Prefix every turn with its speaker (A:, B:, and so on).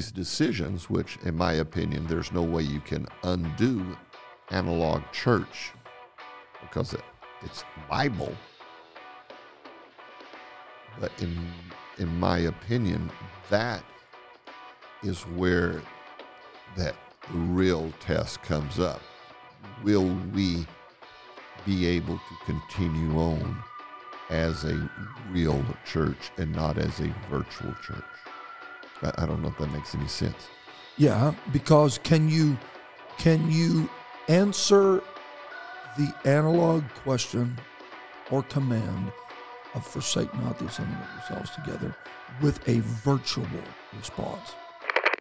A: these decisions, which, in my opinion, there's no way you can undo analog church because it, it's Bible. But in in my opinion, that is where that real test comes up. Will we be able to continue on as a real church and not as a virtual church? I, don't know if that makes any sense.
B: Yeah, because can you can you answer the analog question or command of forsake not the assembling of yourselves together with a virtual response?